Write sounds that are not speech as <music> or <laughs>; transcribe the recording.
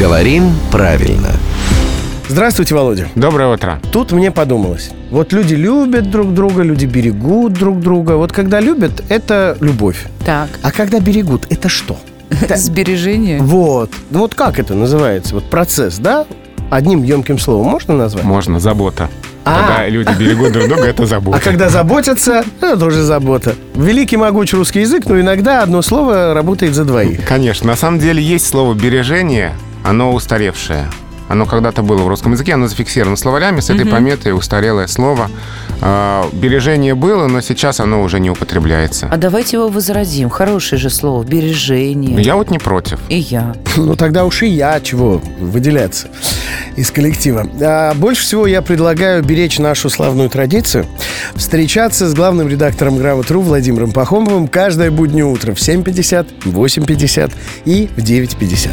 Говорим правильно. Здравствуйте, Володя. Доброе утро. Тут мне подумалось. Вот люди любят друг друга, люди берегут друг друга. Вот когда любят, это любовь. Так, А когда берегут, это что? Это- сбережение. Вот. Ну вот как это называется? Вот процесс, да? Одним емким словом можно назвать? Можно, забота. А. Когда люди берегут друг друга, это забота. А когда заботятся, это тоже забота. Великий могучий русский язык, но иногда одно слово работает за двоих. Конечно, на самом деле есть слово «бережение», оно устаревшее. Оно когда-то было в русском языке, оно зафиксировано словарями, с этой пометой устарелое слово. А, Бережение было, но сейчас оно уже не употребляется. А давайте его возродим. Хорошее же слово. Бережение. Я вот не против. И я. <laughs> Ну тогда уж и я чего выделяться из коллектива. А больше всего я предлагаю беречь нашу славную традицию, встречаться с главным редактором «Грамотру» Владимиром Пахомовым каждое буднее утро в 7.50, в 8.50 и в 9.50.